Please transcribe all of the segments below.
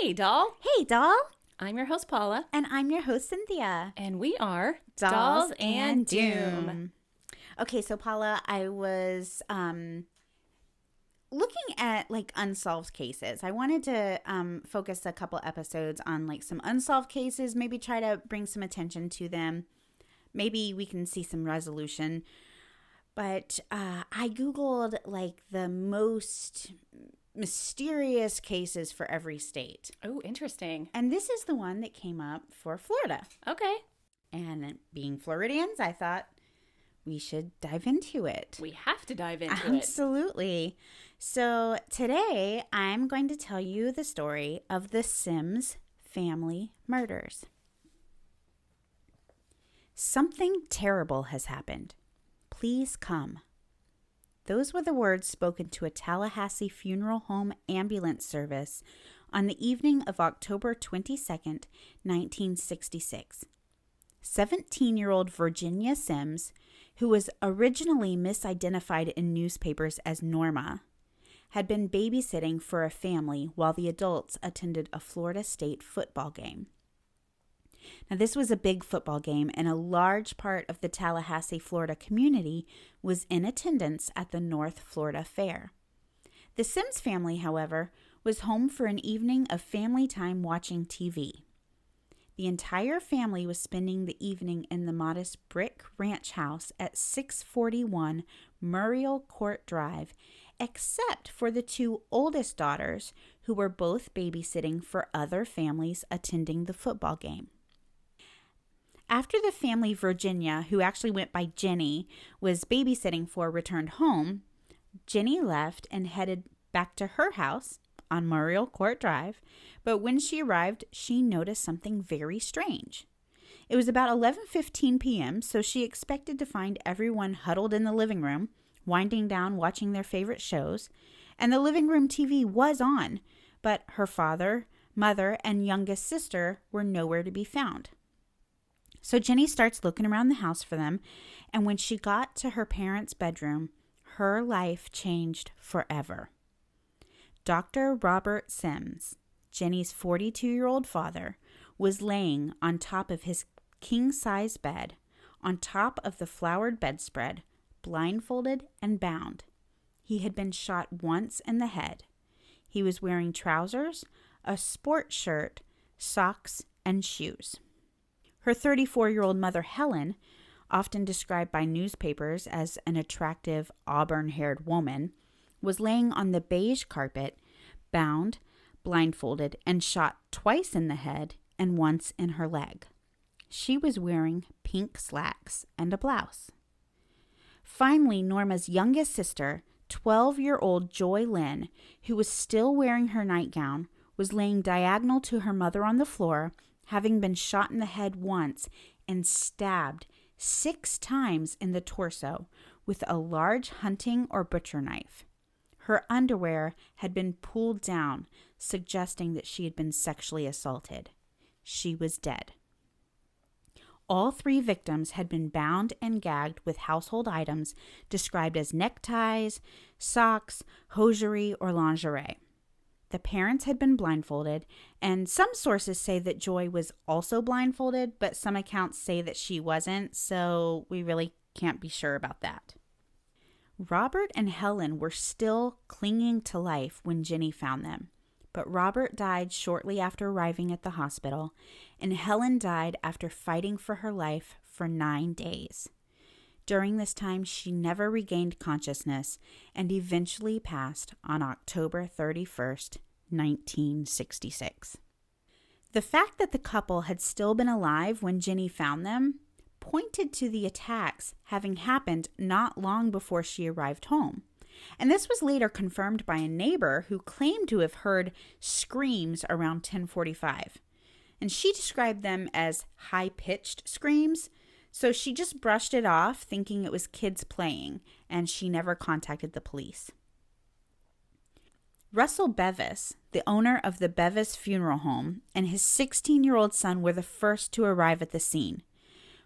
Hey, doll. Hey, doll. I'm your host, Paula, And I'm your host, Cynthia. and we are Dolls Dolls and Doom. Okay, so Paula, I was um, looking at like unsolved cases. I wanted to um, focus a couple episodes on like some unsolved cases, maybe try to bring some attention to them. Maybe we can see some resolution. But uh, I Googled like the most mysterious cases for every state. Oh, interesting. And this is the one that came up for Florida. Okay. And being Floridians, I thought we should dive into it. We have to dive into it. Absolutely. So today I'm going to tell you the story of the Sims family murders. Something terrible has happened. Please come. Those were the words spoken to a Tallahassee funeral home ambulance service on the evening of October 22nd, 1966. 17 year old Virginia Sims, who was originally misidentified in newspapers as Norma, had been babysitting for a family while the adults attended a Florida State football game. Now, this was a big football game, and a large part of the Tallahassee, Florida community was in attendance at the North Florida Fair. The Sims family, however, was home for an evening of family time watching TV. The entire family was spending the evening in the modest brick ranch house at 641 Muriel Court Drive, except for the two oldest daughters who were both babysitting for other families attending the football game. After the family Virginia, who actually went by Jenny, was babysitting for, returned home, Jenny left and headed back to her house on Muriel Court Drive, but when she arrived, she noticed something very strange. It was about 11:15 p.m., so she expected to find everyone huddled in the living room, winding down watching their favorite shows, and the living room TV was on, but her father, mother, and youngest sister were nowhere to be found. So Jenny starts looking around the house for them, and when she got to her parents' bedroom, her life changed forever. Dr. Robert Sims, Jenny's 42 year old father, was laying on top of his king size bed, on top of the flowered bedspread, blindfolded and bound. He had been shot once in the head. He was wearing trousers, a sport shirt, socks, and shoes. Her 34 year old mother, Helen, often described by newspapers as an attractive auburn haired woman, was laying on the beige carpet, bound, blindfolded, and shot twice in the head and once in her leg. She was wearing pink slacks and a blouse. Finally, Norma's youngest sister, 12 year old Joy Lynn, who was still wearing her nightgown, was laying diagonal to her mother on the floor having been shot in the head once and stabbed six times in the torso with a large hunting or butcher knife. Her underwear had been pulled down, suggesting that she had been sexually assaulted. She was dead. All three victims had been bound and gagged with household items described as neckties, socks, hosiery, or lingerie. The parents had been blindfolded, and some sources say that Joy was also blindfolded, but some accounts say that she wasn't, so we really can't be sure about that. Robert and Helen were still clinging to life when Jenny found them, but Robert died shortly after arriving at the hospital, and Helen died after fighting for her life for nine days. During this time, she never regained consciousness and eventually passed on October 31st, 1966. The fact that the couple had still been alive when Jenny found them pointed to the attacks having happened not long before she arrived home. And this was later confirmed by a neighbor who claimed to have heard screams around 1045. And she described them as high-pitched screams so she just brushed it off, thinking it was kids playing, and she never contacted the police. Russell Bevis, the owner of the Bevis Funeral Home, and his 16 year old son were the first to arrive at the scene.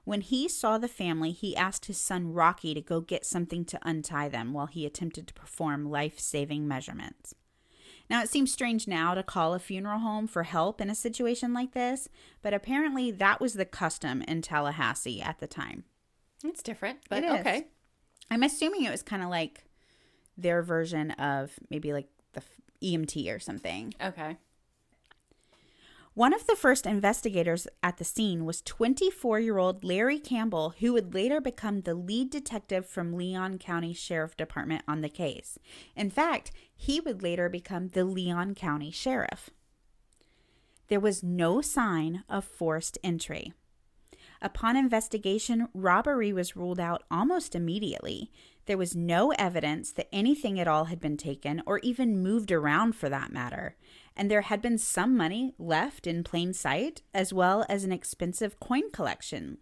When he saw the family, he asked his son Rocky to go get something to untie them while he attempted to perform life saving measurements. Now, it seems strange now to call a funeral home for help in a situation like this, but apparently that was the custom in Tallahassee at the time. It's different, but It okay. I'm assuming it was kind of like their version of maybe like the EMT or something. Okay. One of the first investigators at the scene was 24 year old Larry Campbell, who would later become the lead detective from Leon County Sheriff Department on the case. In fact, he would later become the Leon County Sheriff. There was no sign of forced entry. Upon investigation, robbery was ruled out almost immediately. There was no evidence that anything at all had been taken or even moved around for that matter. And there had been some money left in plain sight, as well as an expensive coin collection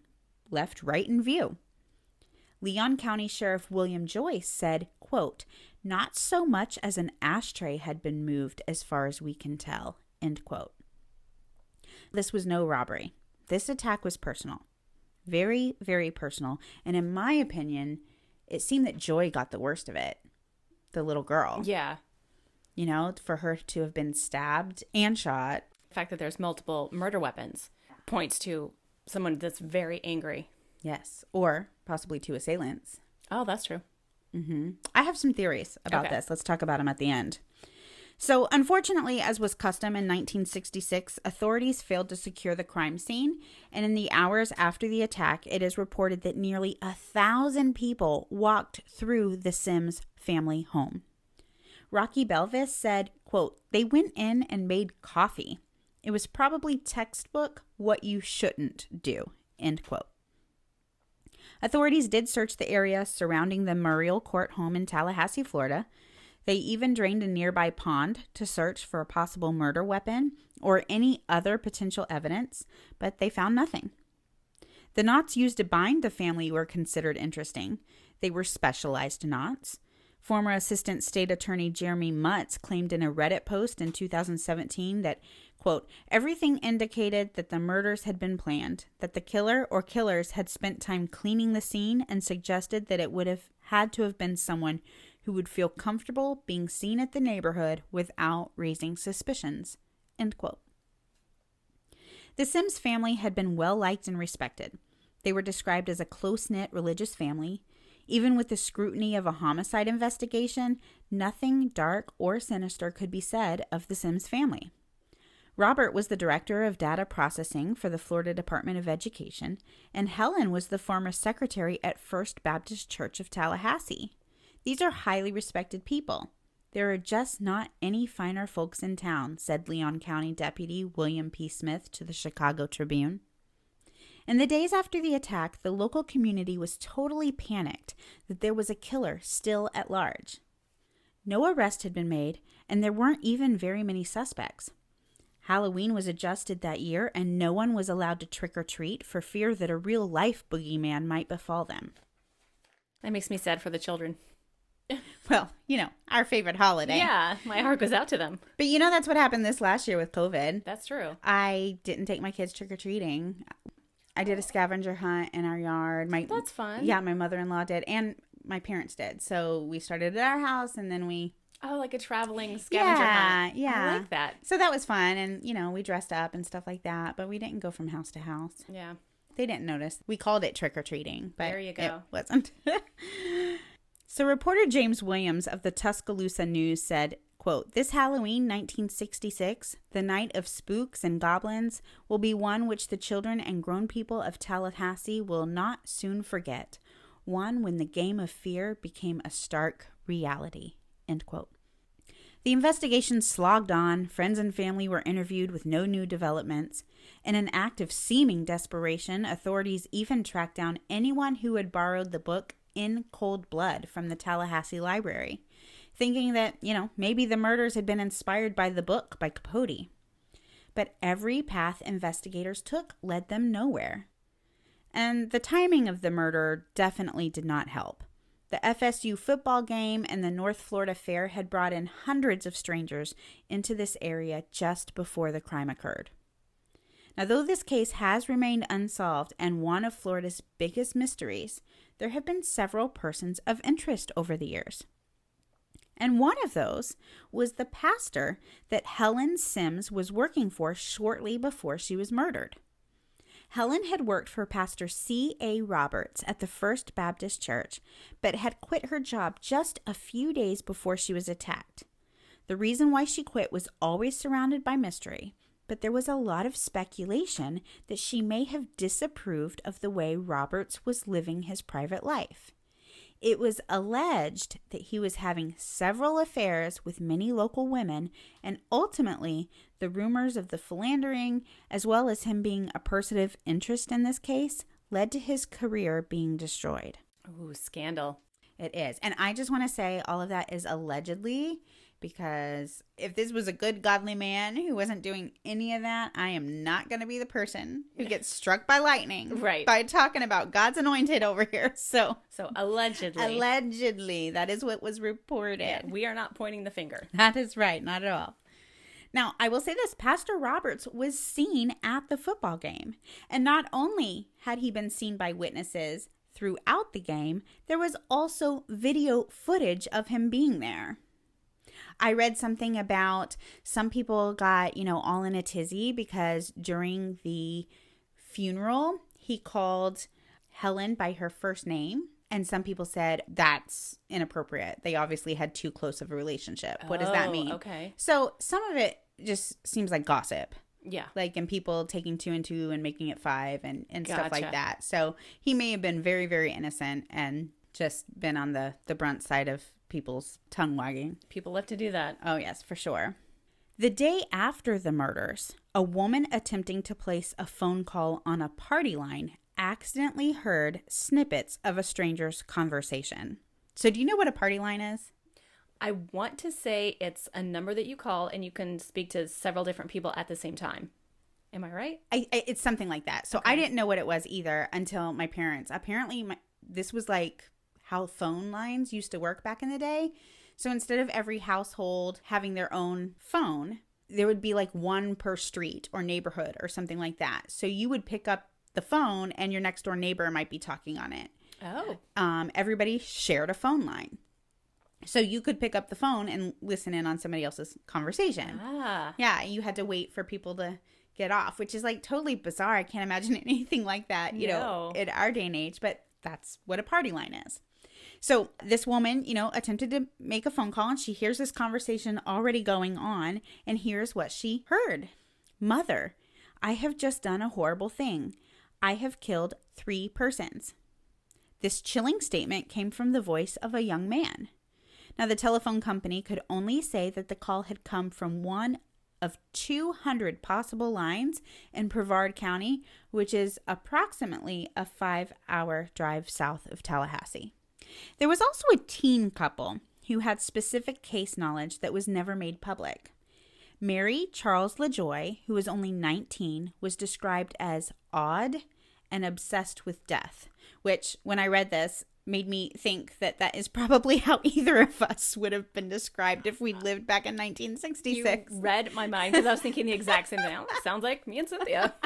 left right in view. Leon County Sheriff William Joyce said, quote, Not so much as an ashtray had been moved as far as we can tell, end quote. This was no robbery. This attack was personal. Very, very personal. And in my opinion, it seemed that Joy got the worst of it. The little girl. Yeah. You know, for her to have been stabbed and shot. The fact that there's multiple murder weapons points to someone that's very angry. Yes. Or possibly two assailants. Oh, that's true. hmm I have some theories about Okay. this. Let's talk about them at the end. So, unfortunately, as was custom in 1966, authorities failed to secure the crime scene. And in the hours after the attack, it is reported that nearly a thousand people walked through the Sims family home. Rocky Bevis said, quote, they went in and made coffee. It was probably textbook what you shouldn't do, end quote. Authorities did search the area surrounding the Muriel Court home in Tallahassee, Florida. They even drained a nearby pond to search for a possible murder weapon or any other potential evidence, but they found nothing. The knots used to bind the family were considered interesting. They were specialized knots. Former Assistant State Attorney Jeremy Mutz claimed in a Reddit post in 2017 that, quote, everything indicated that the murders had been planned, that the killer or killers had spent time cleaning the scene and suggested that it would have had to have been someone who would feel comfortable being seen at the neighborhood without raising suspicions, end quote. The Sims family had been well liked and respected. They were described as a close knit religious family. Even with the scrutiny of a homicide investigation, nothing dark or sinister could be said of the Sims family. Robert was the director of data processing for the Florida Department of Education, and Helen was the former secretary at First Baptist Church of Tallahassee. These are highly respected people. There are just not any finer folks in town, said Leon County Deputy William P. Smith to the Chicago Tribune. In the days after the attack, the local community was totally panicked that there was a killer still at large. No arrest had been made, and there weren't even very many suspects. Halloween was adjusted that year, and no one was allowed to trick or treat for fear that a real life boogeyman might befall them. That makes me sad for the children. Well, you know, our favorite holiday. Yeah, my heart goes out to them. But you know, that's what happened this last year with COVID. That's true. I didn't take my kids trick or treating. I did a scavenger hunt in our yard. My That's fun. Yeah, my mother in law did, and my parents did. So we started at our house, and then we. Oh, like a traveling scavenger yeah, hunt. yeah. I like that. So that was fun, and you know, we dressed up and stuff like that. But we didn't go from house to house. Yeah. They didn't notice. We called it trick or treating, but There you go. it wasn't. so reporter James Williams of the Tuscaloosa News said, quote, This Halloween 1966, the night of spooks and goblins, will be one which the children and grown people of Tallahassee will not soon forget. One when the game of fear became a stark reality. End quote. The investigation slogged on. Friends and family were interviewed with no new developments. In an act of seeming desperation, authorities even tracked down anyone who had borrowed the book In Cold Blood from the Tallahassee Library, thinking that, you know, maybe the murders had been inspired by the book by Capote. But every path investigators took led them nowhere. And the timing of the murder definitely did not help. The FSU football game and the North Florida Fair had brought in hundreds of strangers into this area just before the crime occurred. Now, though this case has remained unsolved and one of Florida's biggest mysteries, there have been several persons of interest over the years. And one of those was the pastor that Helen Sims was working for shortly before she was murdered. Helen had worked for Pastor C.A. Roberts at the First Baptist Church, but had quit her job just a few days before she was attacked. The reason why she quit was always surrounded by mystery, but there was a lot of speculation that she may have disapproved of the way Roberts was living his private life. It was alleged that he was having several affairs with many local women, and ultimately, the rumors of the philandering, as well as him being a person of interest in this case, led to his career being destroyed. Ooh, scandal. It is. And I just want to say all of that is allegedly because if this was a good godly man who wasn't doing any of that, I am not going to be the person who gets struck by lightning Right. by talking about God's anointed over here. So, So allegedly, allegedly, that is what was reported. yeah, we are not pointing the finger. That is right, not at all. Now, I will say this Pastor Roberts was seen at the football game. And not only had he been seen by witnesses throughout the game, there was also video footage of him being there. I read something about some people got, you know, all in a tizzy because during the funeral, he called Helen by her first name. And some people said that's inappropriate. They obviously had too close of a relationship. What does that Oh, mean? Okay. So some of it just seems like gossip Yeah. like and people taking two and two and making it five and and stuff like Gotcha. that so he may have been very very innocent and just been on the the brunt side of people's tongue wagging People love to do that. oh yes for sure the day after the murders a woman attempting to place a phone call on a party line accidentally heard snippets of a stranger's conversation so do you know what a party line is I want to say it's a number that you call and you can speak to several different people at the same time. Am I right? I, I it's something like that. So I didn't know what it was either until my parents. Apparently, my, this was like how phone lines used to work back in the day. So instead of every household having their own phone, there would be like one per street or neighborhood or something like that. So you would pick up the phone, and your next door neighbor might be talking on it. Oh. Um, everybody shared a phone line. So you could pick up the phone and listen in on somebody else's conversation. Ah. Yeah, you had to wait for people to get off, which is like totally bizarre. I can't imagine anything like that, you know, No. in our day and age, but that's what a party line is. So this woman, you know, attempted to make a phone call and she hears this conversation already going on and here's what she heard. Mother, I have just done a horrible thing. I have killed three persons. This chilling statement came from the voice of a young man. Now, the telephone company could only say that the call had come from one of 200 possible lines in Brevard County, which is approximately a five hour drive south of Tallahassee. There was also a teen couple who had specific case knowledge that was never made public. Mary Charles LaJoy, who was only 19, was described as odd and obsessed with death, which, when I read this, made me think that that is probably how either of us would have been described if we'd lived back in 1966. You 1966. read my mind because I was thinking the exact same thing. Sounds like me and Cynthia.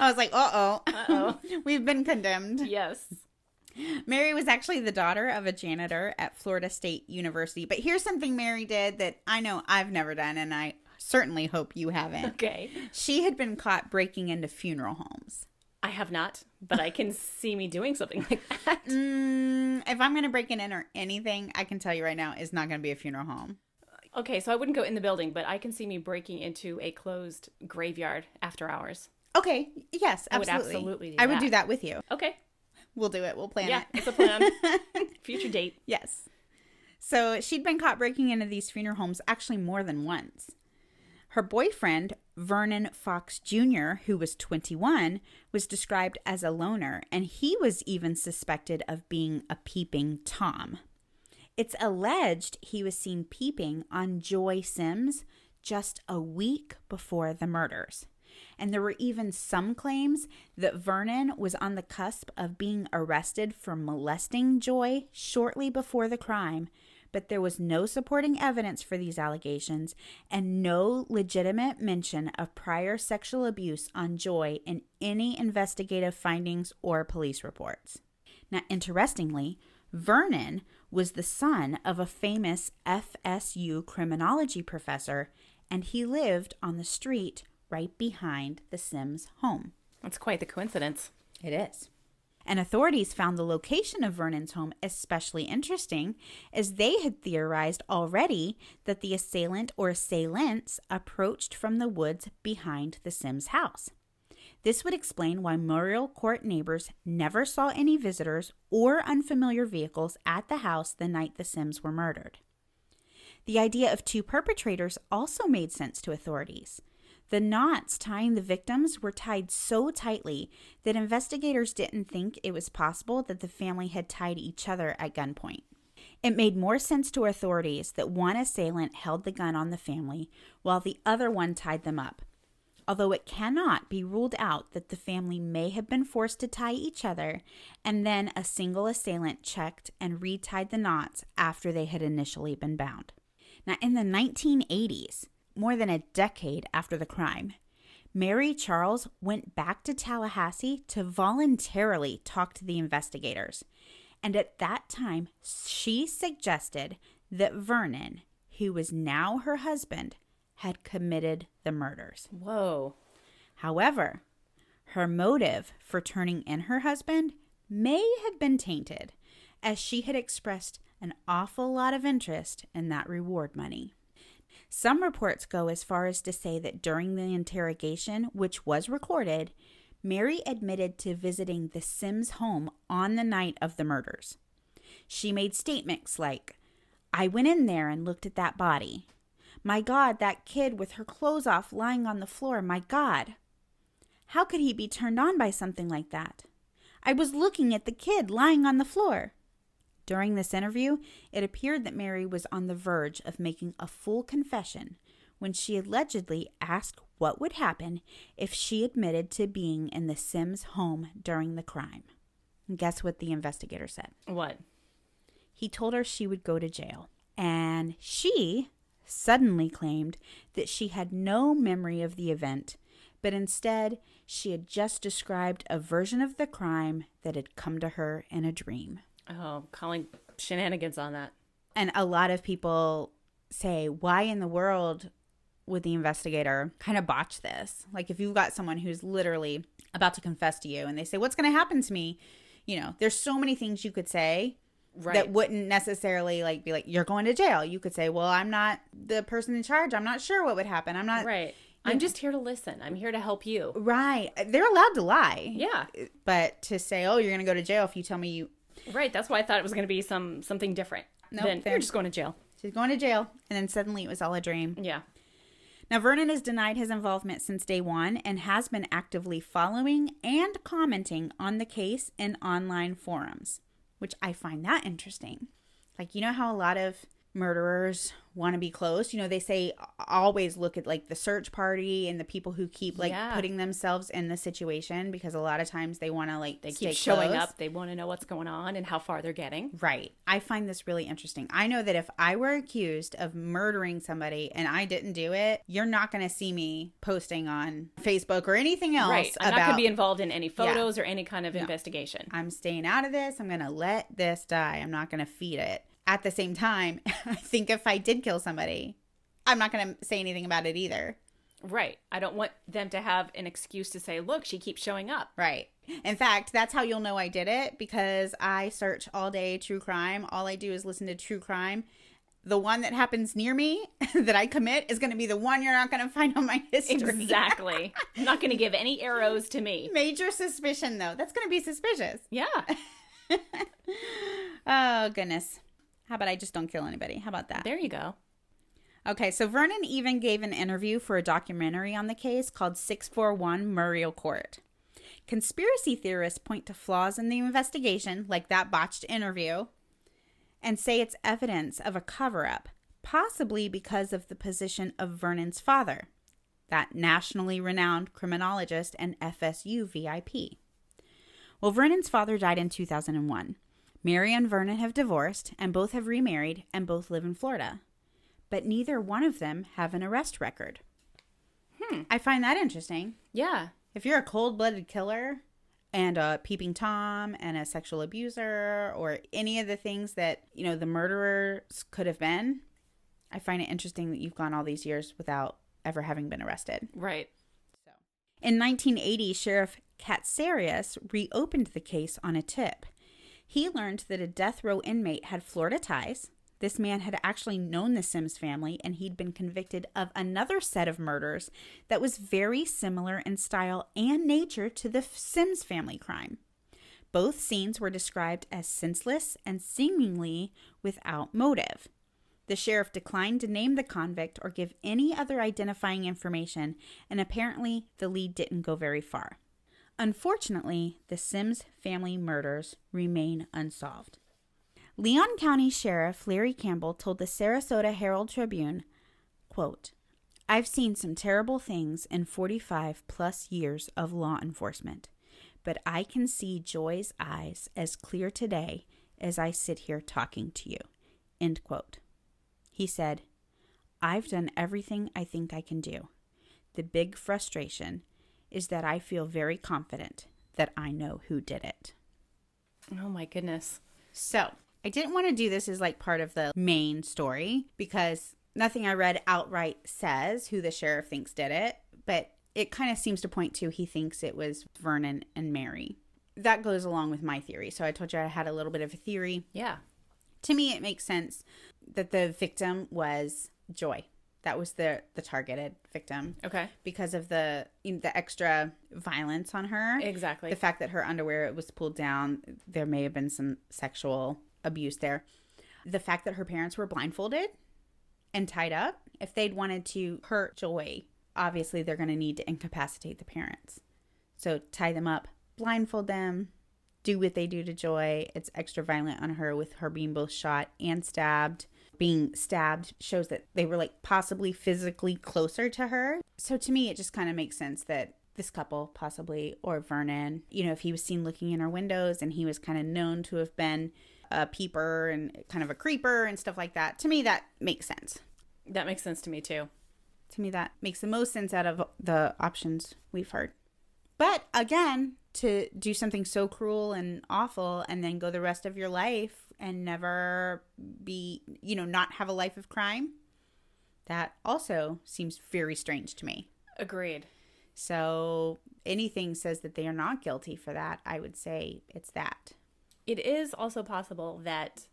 I was like, uh oh, we've been condemned. yes. Mary was actually the daughter of a janitor at Florida State University. But here's something Mary did that I know I've never done, and I certainly hope you haven't. Okay. She had been caught breaking into funeral homes. I have not, but I can see me doing something like that. Mm, if I'm going to break in or anything, I can tell you right now, it's not going to be a funeral home. Okay, so I wouldn't go in the building, but I can see me breaking into a closed graveyard after hours. Okay. Yes, I would absolutely. absolutely I would do that with you. Okay. We'll do it. We'll plan Yeah, it. it's a plan. Future date. Yes. So she'd been caught breaking into these funeral homes actually more than once. Her boyfriend, Vernon Fox Jr., who was 21, was described as a loner, and he was even suspected of being a peeping Tom. It's alleged he was seen peeping on Joy Sims just a week before the murders. And there were even some claims that Vernon was on the cusp of being arrested for molesting Joy shortly before the crime, but there was no supporting evidence for these allegations and no legitimate mention of prior sexual abuse on Joy in any investigative findings or police reports. Now, interestingly, Vernon was the son of a famous FSU criminology professor, and he lived on the street right behind the Sims home. That's quite the coincidence. It is. And authorities found the location of Vernon's home especially interesting, as they had theorized already that the assailant or assailants approached from the woods behind the Sims house. This would explain why Muriel Court neighbors never saw any visitors or unfamiliar vehicles at the house the night the Sims were murdered. The idea of two perpetrators also made sense to authorities. The knots tying the victims were tied so tightly that investigators didn't think it was possible that the family had tied each other at gunpoint. It made more sense to authorities that one assailant held the gun on the family while the other one tied them up. Although it cannot be ruled out that the family may have been forced to tie each other and then a single assailant checked and retied the knots after they had initially been bound. Now, in the 1980s, more than a decade after the crime, Mary Charles went back to Tallahassee to voluntarily talk to the investigators. And at that time, she suggested that Vernon, who was now her husband, had committed the murders. Whoa. However, her motive for turning in her husband may have been tainted, as she had expressed an awful lot of interest in that reward money. Some reports go as far as to say that during the interrogation, which was recorded, Mary admitted to visiting the Sims home on the night of the murders. She made statements like, I went in there and looked at that body. My God, that kid with her clothes off lying on the floor, my God. How could he be turned on by something like that? I was looking at the kid lying on the floor. During this interview, it appeared that Mary was on the verge of making a full confession when she allegedly asked what would happen if she admitted to being in the Sims home during the crime. And guess what the investigator said? What? He told her she would go to jail. And she suddenly claimed that she had no memory of the event, but instead she had just described a version of the crime that had come to her in a dream. Oh, calling shenanigans on that. And a lot of people say, why in the world would the investigator kind of botch this? Like, if you've got someone who's literally about to confess to you and they say, What's going to happen to me? You know, there's so many things you could say Right. that wouldn't necessarily like be like you're going to jail. You could say, "Well, I'm not the person in charge. I'm not sure what would happen. I'm not right. I'm just here to listen. I'm here to help you. right." They're allowed to lie. Yeah. But to say, "Oh, you're going to go to jail if you tell me you Right. That's why I thought it was going to be some something different. Nope, they're- you're just going to jail. she's going to jail," and then suddenly it was all a dream. Yeah. Now, Vernon has denied his involvement since day one and has been actively following and commenting on the case in online forums, which I find that interesting. Like, you know how a lot of murderers want to be close? You know, they say always look at like the search party and the people who keep like Yeah. putting themselves in the situation because a lot of times they want to like They keep showing close. up. They want to know what's going on and how far they're getting. Right. I find this really interesting. I know that if I were accused of murdering somebody and I didn't do it, you're not going to see me posting on Facebook or anything else right. I'm about not going to be involved in any photos or any kind of investigation. I'm staying out of this. I'm going to let this die. I'm not going to feed it. At the same time, I think if I did kill somebody, I'm not going to say anything about it either. Right. I don't want them to have an excuse to say, look, she keeps showing up. Right. In fact, that's how you'll know I did it because I search all day true crime. All I do is listen to true crime. The one that happens near me that I commit is going to be the one you're not going to find on my history. Exactly. I'm not going to give any arrows to me. Major suspicion, though. That's going to be suspicious. Yeah. Oh, goodness. How about I just don't kill anybody? How about that? There you go. Okay, so Vernon even gave an interview for a documentary on the case called 641 Muriel Court. Conspiracy theorists point to flaws in the investigation, like that botched interview, and say it's evidence of a cover up, possibly because of the position of Vernon's father, that nationally renowned criminologist and FSU VIP. Well, Vernon's father died in 2001. Mary and Vernon have divorced, and both have remarried, and both live in Florida but neither one of them have an arrest record. Hmm. I find that interesting. Yeah. If you're a cold blooded killer, and a peeping tom and a sexual abuser or any of the things that you know the murderers could have been i find it interesting that you've gone all these years without ever having been arrested Right. So, in 1980 sheriff Katsaris reopened the case on a tip he learned that a death row inmate had florida ties this man had actually known the Sims family and he'd been convicted of another set of murders that was very similar in style and nature to the Sims family crime. Both scenes were described as senseless and seemingly without motive. The sheriff declined to name the convict or give any other identifying information, and apparently the lead didn't go very far. Unfortunately, the Sims family murders remain unsolved. Leon County Sheriff Larry Campbell told the Sarasota Herald Tribune, quote, I've seen some terrible things in 45 plus years of law enforcement, but I can see Joy's eyes as clear today as I sit here talking to you. End quote. He said, I've done everything I think I can do. The big frustration is that I feel very confident that I know who did it. Oh my goodness. So, I didn't want to do this as like part of the main story because nothing I read outright says who the sheriff thinks did it, but it kind of seems to point to he thinks it was Vernon and Mary. That goes along with my theory. So I told you I had a little bit of a theory. Yeah. To me, it makes sense that the victim was Joy. That was the the targeted victim Okay. because of the the extra violence on her. Exactly. The fact that her underwear was pulled down, there may have been some sexual abuse there. The fact that her parents were blindfolded and tied up, if they'd wanted to hurt Joy, obviously they're going to need to incapacitate the parents. So tie them up, blindfold them, do what they do to Joy. It's extra violent on her with her being both shot and stabbed. Being stabbed shows that they were like possibly physically closer to her. So to me, it just kind of makes sense that this couple, possibly, or Vernon, you know, if he was seen looking in her windows and he was kind of known to have been a peeper and kind of a creeper and stuff like that, to me, that makes sense. that makes sense to me too. To me, that makes the most sense out of the options we've heard. But again, to do something so cruel and awful and then go the rest of your life and never be, you know, not have a life of crime, that also seems very strange to me. Agreed. So anything says that they are not guilty for that, I would say it's that. It is also possible that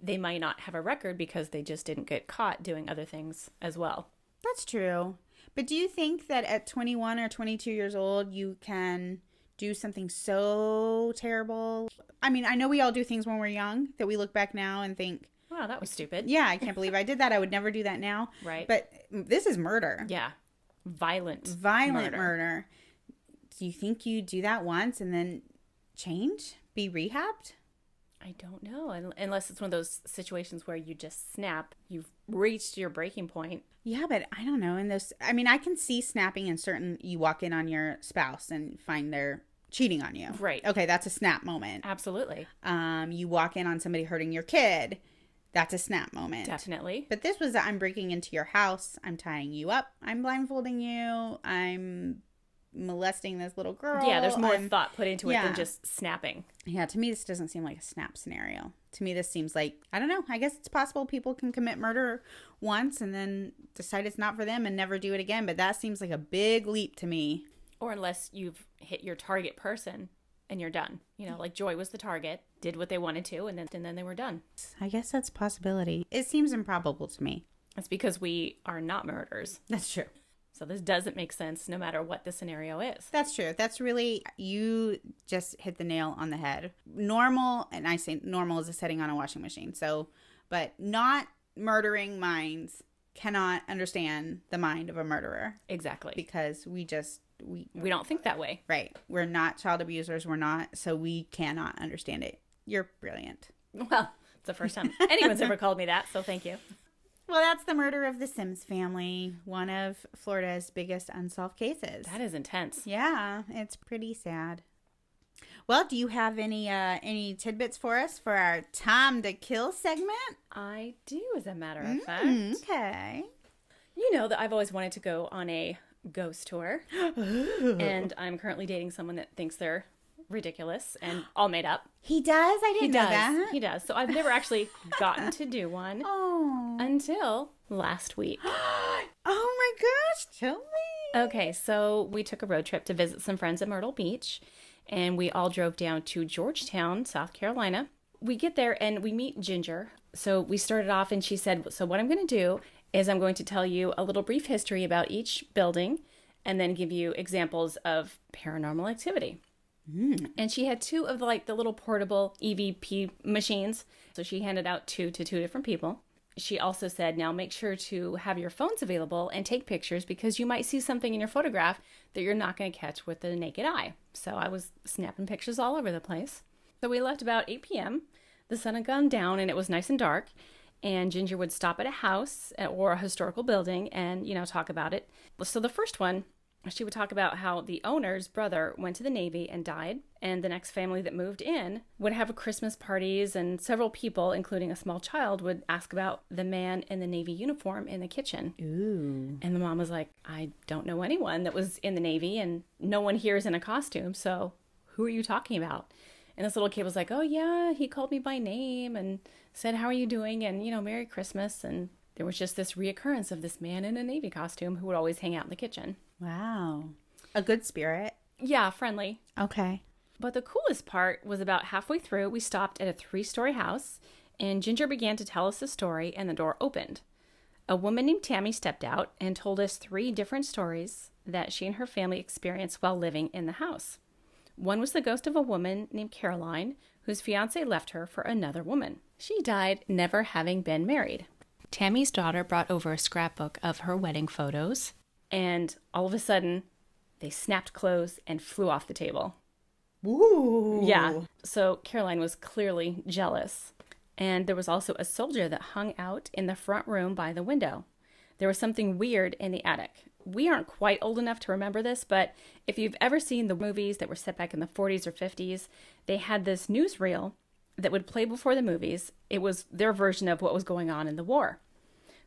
they might not have a record because they just didn't get caught doing other things as well. That's true. But do you think that at 21 or 22 years old, you can do something so terrible? I mean, I know we all do things when we're young that we look back now and think, Wow, that was stupid. yeah, I can't believe I did that. I would never do that now. Right. But this is murder. yeah. Violent. Violent murder. murder. Do you think you do that once and then change? Be rehabbed? I don't know. Unless it's one of those situations where you just snap, you've reached your breaking point. Yeah, but I don't know. In those, I mean, I can see snapping in certain. You walk in on your spouse and find they're cheating on you. Right. Okay, that's a snap moment. Absolutely. Um, you walk in on somebody hurting your kid. That's a snap moment. Definitely. But this was I'm breaking into your house. I'm tying you up. I'm blindfolding you. I'm molesting this little girl. Yeah, there's more I'm- thought put into it yeah. than just snapping. Yeah, to me, this doesn't seem like a snap scenario. To me, this seems like, I don't know. I guess it's possible people can commit murder once and then decide it's not for them and never do it again. But that seems like a big leap to me. Or unless you've hit your target person and you're done. You know, like Joy was the target, did what they wanted to, and then and then they were done. I guess that's a possibility. It seems improbable to me. That's because we are not murderers. That's true. So this doesn't make sense no matter what the scenario is. That's true. That's really, you just hit the nail on the head. Normal, and I say normal is a setting on a washing machine. So, but not murdering minds cannot understand the mind of a murderer Exactly. because we just, we, We don't think that way. right. We're not child abusers. We're not, so we cannot understand it. You're brilliant. Well, it's the first time anyone's ever called me that, so thank you. Well, that's the murder of the Sims family, one of Florida's biggest unsolved cases. That is intense. Yeah, it's pretty sad. Well, do you have any uh any tidbits for us for our time to kill segment? I do, as a matter of fact. Mm, okay. You know that I've always wanted to go on a ghost tour, and I'm currently dating someone that thinks they're ridiculous and all made up. He does? I didn't know does. that. He does. So I've never actually gotten to do one Oh. until last week. oh my gosh. Tell me. Okay, so we took a road trip to visit some friends at Myrtle Beach, and we all drove down to Georgetown, South Carolina. We get there and we meet Ginger. So we started off, and she said, So, what I'm going to do is I'm going to tell you a little brief history about each building and then give you examples of paranormal activity. Mm. And she had two of the, like the little portable EVP machines. So she handed out two to two different people. She also said, now make sure to have your phones available and take pictures because you might see something in your photograph that you're not going to catch with the naked eye. So I was snapping pictures all over the place. So we left about 8 p.m. The sun had gone down and it was nice and dark. And Ginger would stop at a house or a historical building and, you know, talk about it. So the first one she would talk about how the owner's brother went to the Navy and died, and the next family that moved in would have Christmas parties, and several people, including a small child, would ask about the man in the Navy uniform in the kitchen. Ooh. And the mom was like, I don't know anyone that was in the Navy, and no one here is in a costume, so who are you talking about? And this little kid was like, Oh, yeah, he called me by name and said, How are you doing? And, you know, Merry Christmas. And there was just this reoccurrence of this man in a Navy costume who would always hang out in the kitchen. Wow. A good spirit. Yeah, friendly. Okay. But the coolest part was about halfway through, we stopped at a three story house, and Ginger began to tell us the story, and the door opened. A woman named Tammy stepped out and told us three different stories that she and her family experienced while living in the house. One was the ghost of a woman named Caroline, whose fiance left her for another woman. She died never having been married. Tammy's daughter brought over a scrapbook of her wedding photos, and all of a sudden, they snapped clothes and flew off the table. Ooh. Yeah. So Caroline was clearly jealous. And there was also a soldier that hung out in the front room by the window. There was something weird in the attic. We aren't quite old enough to remember this, but if you've ever seen the movies that were set back in the 40s or 50s, they had this newsreel that would play before the movies. It was their version of what was going on in the war.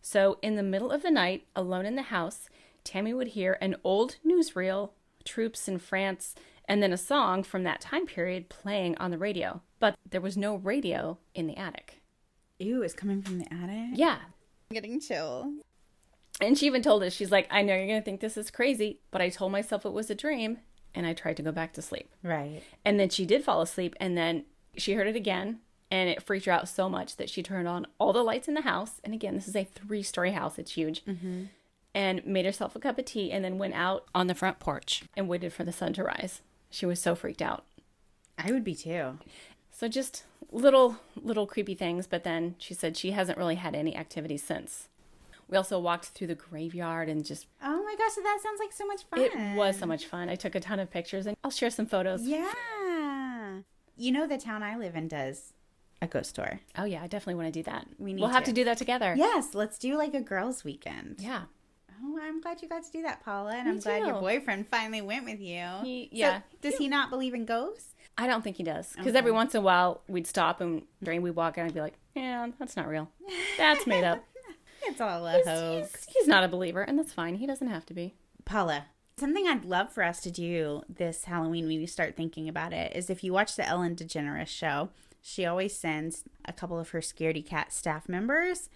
So, in the middle of the night, alone in the house, Tammy would hear an old newsreel, troops in France, and then a song from that time period playing on the radio. But there was no radio in the attic. Ew, it's coming from the attic. Yeah. I'm Getting chill. And she even told us, she's like, I know you're going to think this is crazy, but I told myself it was a dream and I tried to go back to sleep. Right. And then she did fall asleep and then she heard it again and it freaked her out so much that she turned on all the lights in the house. And again, this is a three story house, it's huge. Mm-hmm. And made herself a cup of tea and then went out on the front porch and waited for the sun to rise. She was so freaked out. I would be too. So just little little creepy things, but then she said she hasn't really had any activity since. We also walked through the graveyard and just Oh my gosh, that sounds like so much fun. it was so much fun. I took a ton of pictures and I'll share some photos. Yeah. You know the town I live in does a ghost tour. Oh yeah, I definitely want to do that. We need We'll have to. to do that together. Yes, let's do like a girls' weekend. Yeah. Oh, I'm glad you got to do that, Paula, and Me I'm glad your boyfriend finally went with you. He- So, yeah. does he not believe in ghosts? I don't think he does. Because every once in a while we'd stop and during we walk and I'd be like, Yeah, that's not real. That's made up. It's all a he's, hoax. he's, he's not a believer, and that's fine. He doesn't have to be. Paula, something I'd love for us to do this Halloween when you start thinking about it is if you watch the Ellen DeGeneres show, she always sends a couple of her Scaredy Cat staff members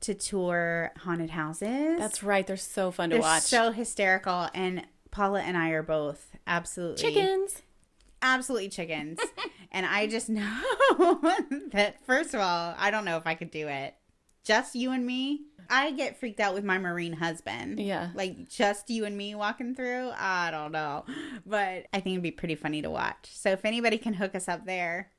to tour haunted houses. That's right. They're so fun to They're watch. so hysterical, and Paula and I are both absolutely Chickens. absolutely chickens. and I just know that first of all, I don't know if I could do it. Just you and me. I get freaked out with my marine husband. Yeah. Like just you and me walking through. I don't know. But I think it'd be pretty funny to watch. So if anybody can hook us up there,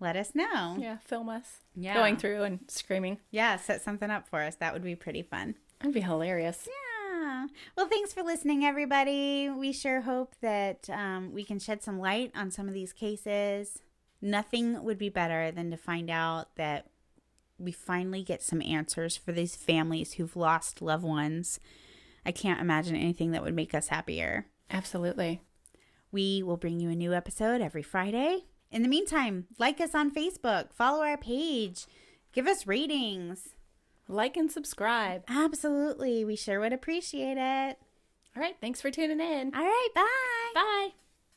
let us know. Yeah, film us. Yeah. Going through and screaming. Yeah, set something up for us. That would be pretty fun. That'd be hilarious. Yeah. Well, thanks for listening, everybody. We sure hope that um, we can shed some light on some of these cases. Nothing would be better than to find out that we finally get some answers for these families who've lost loved ones. I can't imagine anything that would make us happier. Absolutely. We will bring you a new episode every Friday. In the meantime, like us on Facebook, follow our page, give us ratings. Like and subscribe. Absolutely. We sure would appreciate it. All right. Thanks for tuning in. All right. Bye. Bye.